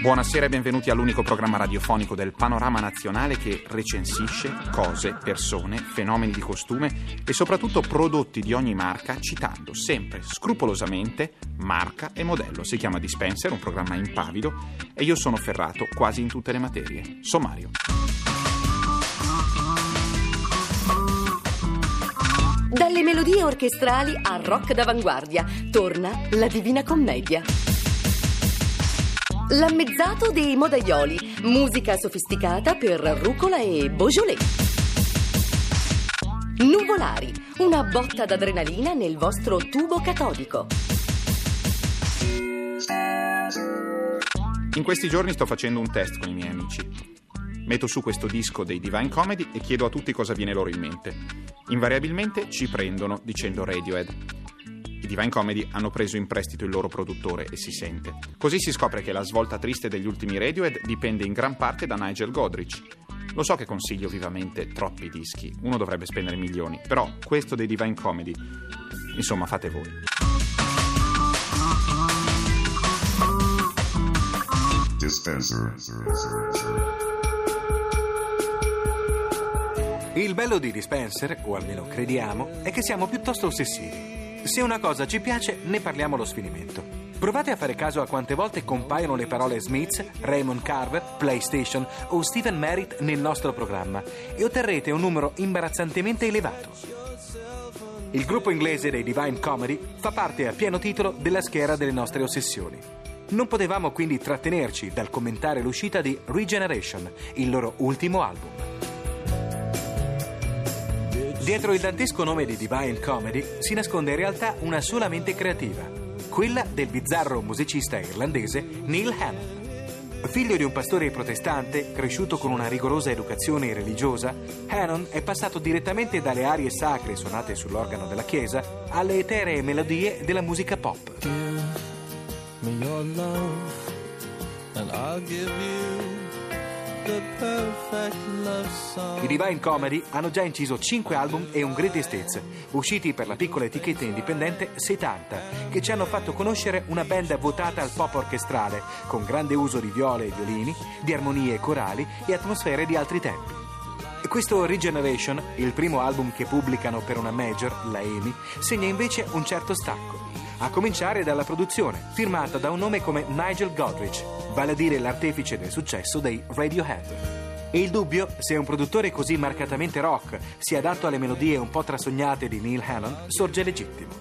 Buonasera e benvenuti all'unico programma radiofonico del panorama nazionale che recensisce cose, persone, fenomeni di costume e soprattutto prodotti di ogni marca citando sempre scrupolosamente marca e modello. Si chiama Dispenser, un programma impavido e io sono ferrato quasi in tutte le materie. Sommario. Dalle melodie orchestrali al rock d'avanguardia, torna la Divina Commedia. L'ammezzato dei modaioli, musica sofisticata per rucola e beaujolais. Nuvolari, una botta d'adrenalina nel vostro tubo catodico. In questi giorni sto facendo un test con i miei amici. Metto su questo disco dei Divine Comedy e chiedo a tutti cosa viene loro in mente. Invariabilmente ci prendono dicendo Radiohead. I Divine Comedy hanno preso in prestito il loro produttore e si sente. Così si scopre che la svolta triste degli ultimi Radiohead dipende in gran parte da Nigel Godrich. Lo so che consiglio vivamente troppi dischi, uno dovrebbe spendere milioni, però questo dei Divine Comedy, insomma fate voi. Dispenser. Il bello di Dispenser, o almeno crediamo, è che siamo piuttosto ossessivi. Se una cosa ci piace, ne parliamo allo sfinimento. Provate a fare caso a quante volte compaiono le parole Smiths, Raymond Carver, PlayStation o Stephen Merritt nel nostro programma e otterrete un numero imbarazzantemente elevato. Il gruppo inglese dei Divine Comedy fa parte a pieno titolo della schiera delle nostre ossessioni. Non potevamo quindi trattenerci dal commentare l'uscita di Regeneration, il loro ultimo album. Dietro il dantesco nome di Divine Comedy si nasconde in realtà una sola mente creativa, quella del bizzarro musicista irlandese Neil Hannon. Figlio di un pastore protestante, cresciuto con una rigorosa educazione religiosa, Hannon è passato direttamente dalle arie sacre suonate sull'organo della chiesa alle eteree melodie della musica pop. me your love, and I'll give you I Divine Comedy hanno già inciso 5 album e un Greatest Hits, usciti per la piccola etichetta indipendente 70, che ci hanno fatto conoscere una band votata al pop orchestrale, con grande uso di viole e violini, di armonie corali e atmosfere di altri tempi. Questo Regeneration, il primo album che pubblicano per una major, la EMI, segna invece un certo stacco. A cominciare dalla produzione, firmata da un nome come Nigel Godrich, vale a dire l'artefice del successo dei Radiohead. E il dubbio se un produttore così marcatamente rock sia adatto alle melodie un po' trasognate di Neil Hannon sorge legittimo.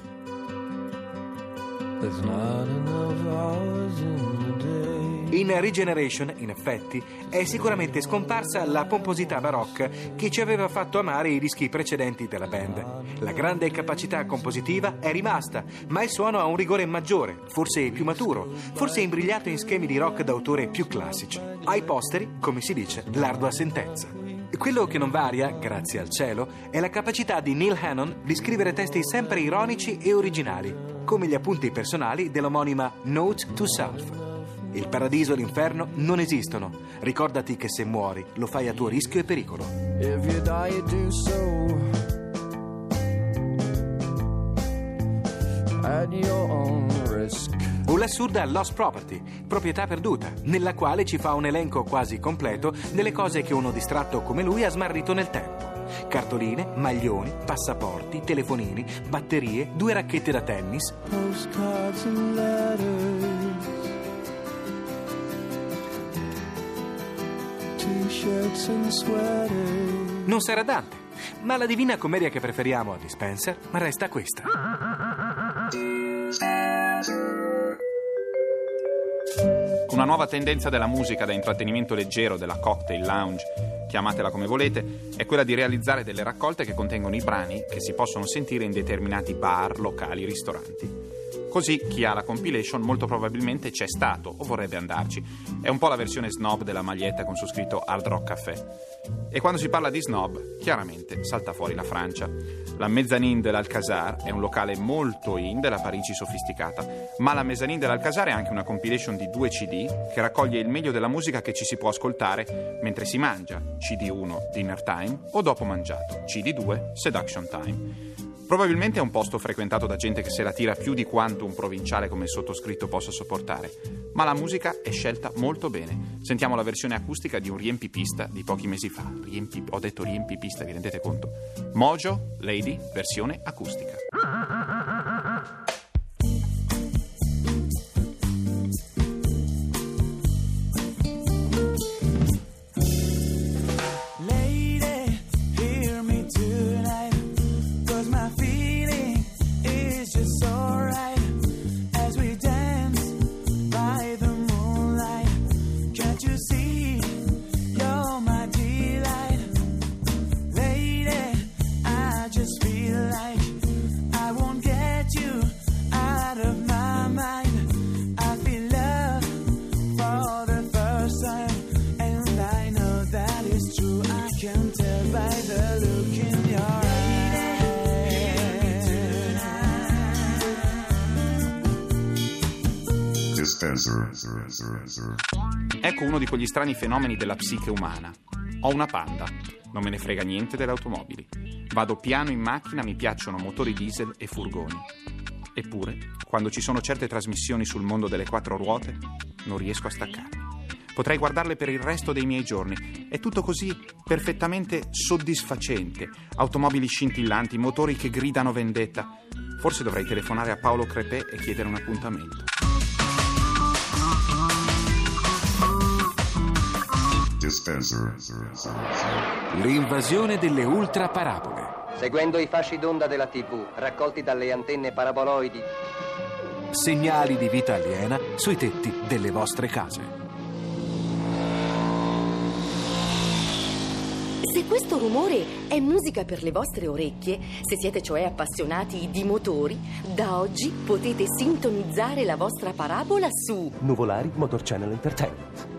In Regeneration, in effetti, è sicuramente scomparsa la pomposità barocca che ci aveva fatto amare i dischi precedenti della band. La grande capacità compositiva è rimasta, ma il suono ha un rigore maggiore, forse più maturo, forse imbrigliato in schemi di rock d'autore più classici. Ai posteri, come si dice, l'ardua sentenza. Quello che non varia, grazie al cielo, è la capacità di Neil Hannon di scrivere testi sempre ironici e originali, come gli appunti personali dell'omonima Note to Self. Il paradiso e l'inferno non esistono. Ricordati che se muori lo fai a tuo rischio e pericolo. If you die, you do so at your own risk. O l'assurda Lost Property, proprietà perduta, nella quale ci fa un elenco quasi completo delle cose che uno distratto come lui ha smarrito nel tempo. Cartoline, maglioni, passaporti, telefonini, batterie, due racchette da tennis, Postcards and letters, Non sarà Dante, ma la divina commedia che preferiamo a Dispenser resta questa. Una nuova tendenza della musica da intrattenimento leggero, della cocktail lounge, chiamatela come volete, è quella di realizzare delle raccolte che contengono i brani che si possono sentire in determinati bar, locali, ristoranti. Così chi ha la compilation molto probabilmente c'è stato o vorrebbe andarci. È un po' la versione snob della maglietta con su scritto Hard Rock Café. E quando si parla di snob, chiaramente salta fuori la Francia. La mezzanine dell'Alcazar è un locale molto in della Parigi sofisticata, ma la mezzanine dell'Alcazar è anche una compilation di due CD che raccoglie il meglio della musica che ci si può ascoltare mentre si mangia, CD1 Dinner Time o dopo mangiato, CD2 Seduction Time. Probabilmente è un posto frequentato da gente che se la tira più di quanto un provinciale come il sottoscritto possa sopportare, ma la musica è scelta molto bene. Sentiamo la versione acustica di un riempipista di pochi mesi fa. Riempi- ho detto riempipista, vi rendete conto? Mojo Lady, versione acustica. Ecco uno di quegli strani fenomeni della psiche umana. Ho una panda, non me ne frega niente delle automobili. Vado piano in macchina, mi piacciono motori diesel e furgoni. Eppure, quando ci sono certe trasmissioni sul mondo delle quattro ruote, non riesco a staccarmi. Potrei guardarle per il resto dei miei giorni. È tutto così perfettamente soddisfacente. Automobili scintillanti, motori che gridano vendetta. Forse dovrei telefonare a Paolo Crepè e chiedere un appuntamento. L'invasione delle ultraparabole. Seguendo i fasci d'onda della TV, raccolti dalle antenne paraboloidi, Segnali di vita aliena sui tetti delle vostre case. Se questo rumore è musica per le vostre orecchie, se siete cioè appassionati di motori, da oggi potete sintonizzare la vostra parabola su Nuvolari Motor Channel Entertainment.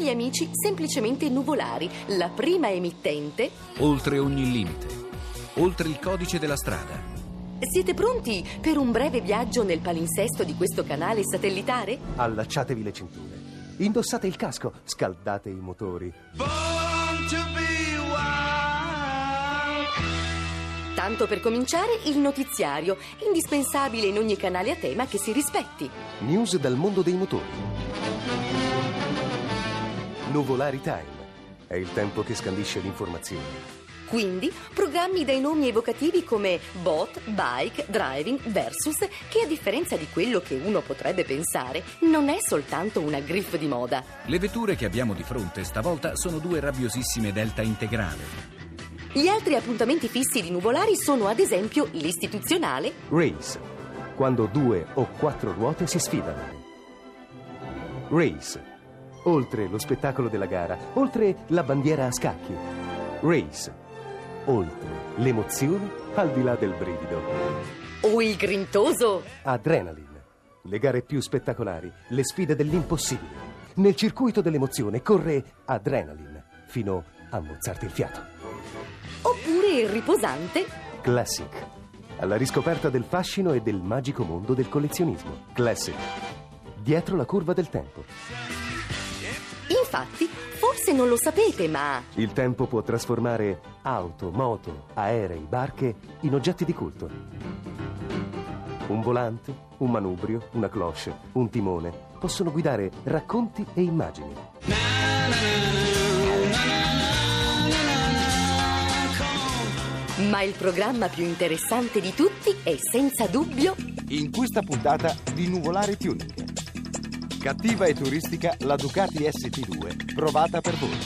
Gli amici, semplicemente Nuvolari, la prima emittente. Oltre ogni limite. Oltre il codice della strada. Siete pronti per un breve viaggio nel palinsesto di questo canale satellitare? Allacciatevi le cinture. Indossate il casco, scaldate i motori. Tanto per cominciare, il notiziario, indispensabile in ogni canale a tema che si rispetti. News dal mondo dei motori. Nuvolari Time. È il tempo che scandisce l'informazione. Quindi, programmi dai nomi evocativi come Bot, Bike, Driving, Versus, che a differenza di quello che uno potrebbe pensare, non è soltanto una griff di moda. Le vetture che abbiamo di fronte stavolta sono due rabbiosissime Delta integrale. Gli altri appuntamenti fissi di Nuvolari sono ad esempio l'istituzionale, Race. Quando due o quattro ruote si sfidano. Race. Oltre lo spettacolo della gara, oltre la bandiera a scacchi. Race. Oltre l'emozione al di là del brivido. o il grintoso. Adrenaline. Le gare più spettacolari, le sfide dell'impossibile. Nel circuito dell'emozione corre Adrenaline fino a mozzarti il fiato. Oppure il riposante, Classic. Alla riscoperta del fascino e del magico mondo del collezionismo. Classic. Dietro la curva del tempo. Infatti, forse non lo sapete, ma Il tempo può trasformare auto, moto, aerei, barche in oggetti di culto. Un volante, un manubrio, una cloche, un timone possono guidare racconti e immagini. ma il programma più interessante di tutti è senza dubbio In questa puntata di Nuvolare Tuning. Cattiva e turistica la Ducati ST2 provata per voi.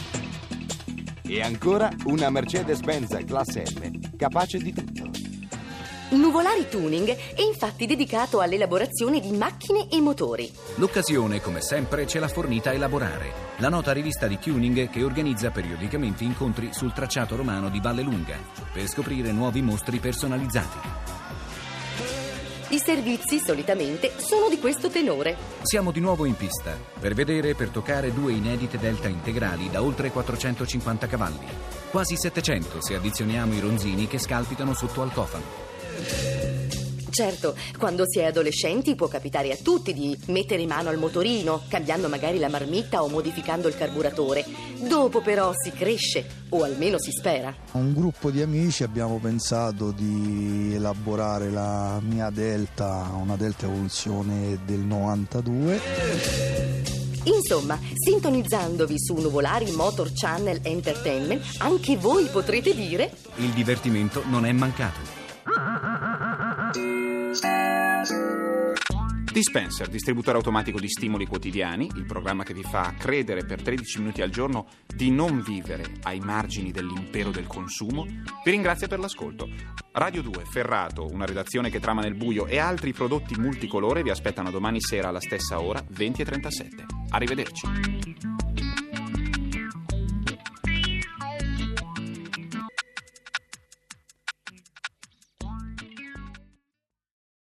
E ancora una Mercedes-Benz classe M capace di tutto. Nuvolari Tuning è infatti dedicato all'elaborazione di macchine e motori. L'occasione, come sempre, ce l'ha fornita a elaborare. La nota rivista di tuning che organizza periodicamente incontri sul tracciato romano di Valle Lunga per scoprire nuovi mostri personalizzati. I servizi, solitamente, sono di questo tenore. Siamo di nuovo in pista per vedere e per toccare due inedite delta integrali da oltre 450 cavalli. Quasi 700 se addizioniamo i ronzini che scalpitano sotto al cofano. Certo, quando si è adolescenti può capitare a tutti di mettere mano al motorino, cambiando magari la marmitta o modificando il carburatore. Dopo però si cresce, o almeno si spera. Un gruppo di amici abbiamo pensato di elaborare la mia Delta, una Delta evoluzione del 92. Insomma, sintonizzandovi su Nuvolari Motor Channel Entertainment, anche voi potrete dire Il divertimento non è mancato. Dispenser, distributore automatico di stimoli quotidiani, il programma che vi fa credere per 13 minuti al giorno di non vivere ai margini dell'impero del consumo, vi ringrazia per l'ascolto. Radio 2, Ferrato, una redazione che trama nel buio e altri prodotti multicolore vi aspettano domani sera alla stessa ora, 20.37. Arrivederci.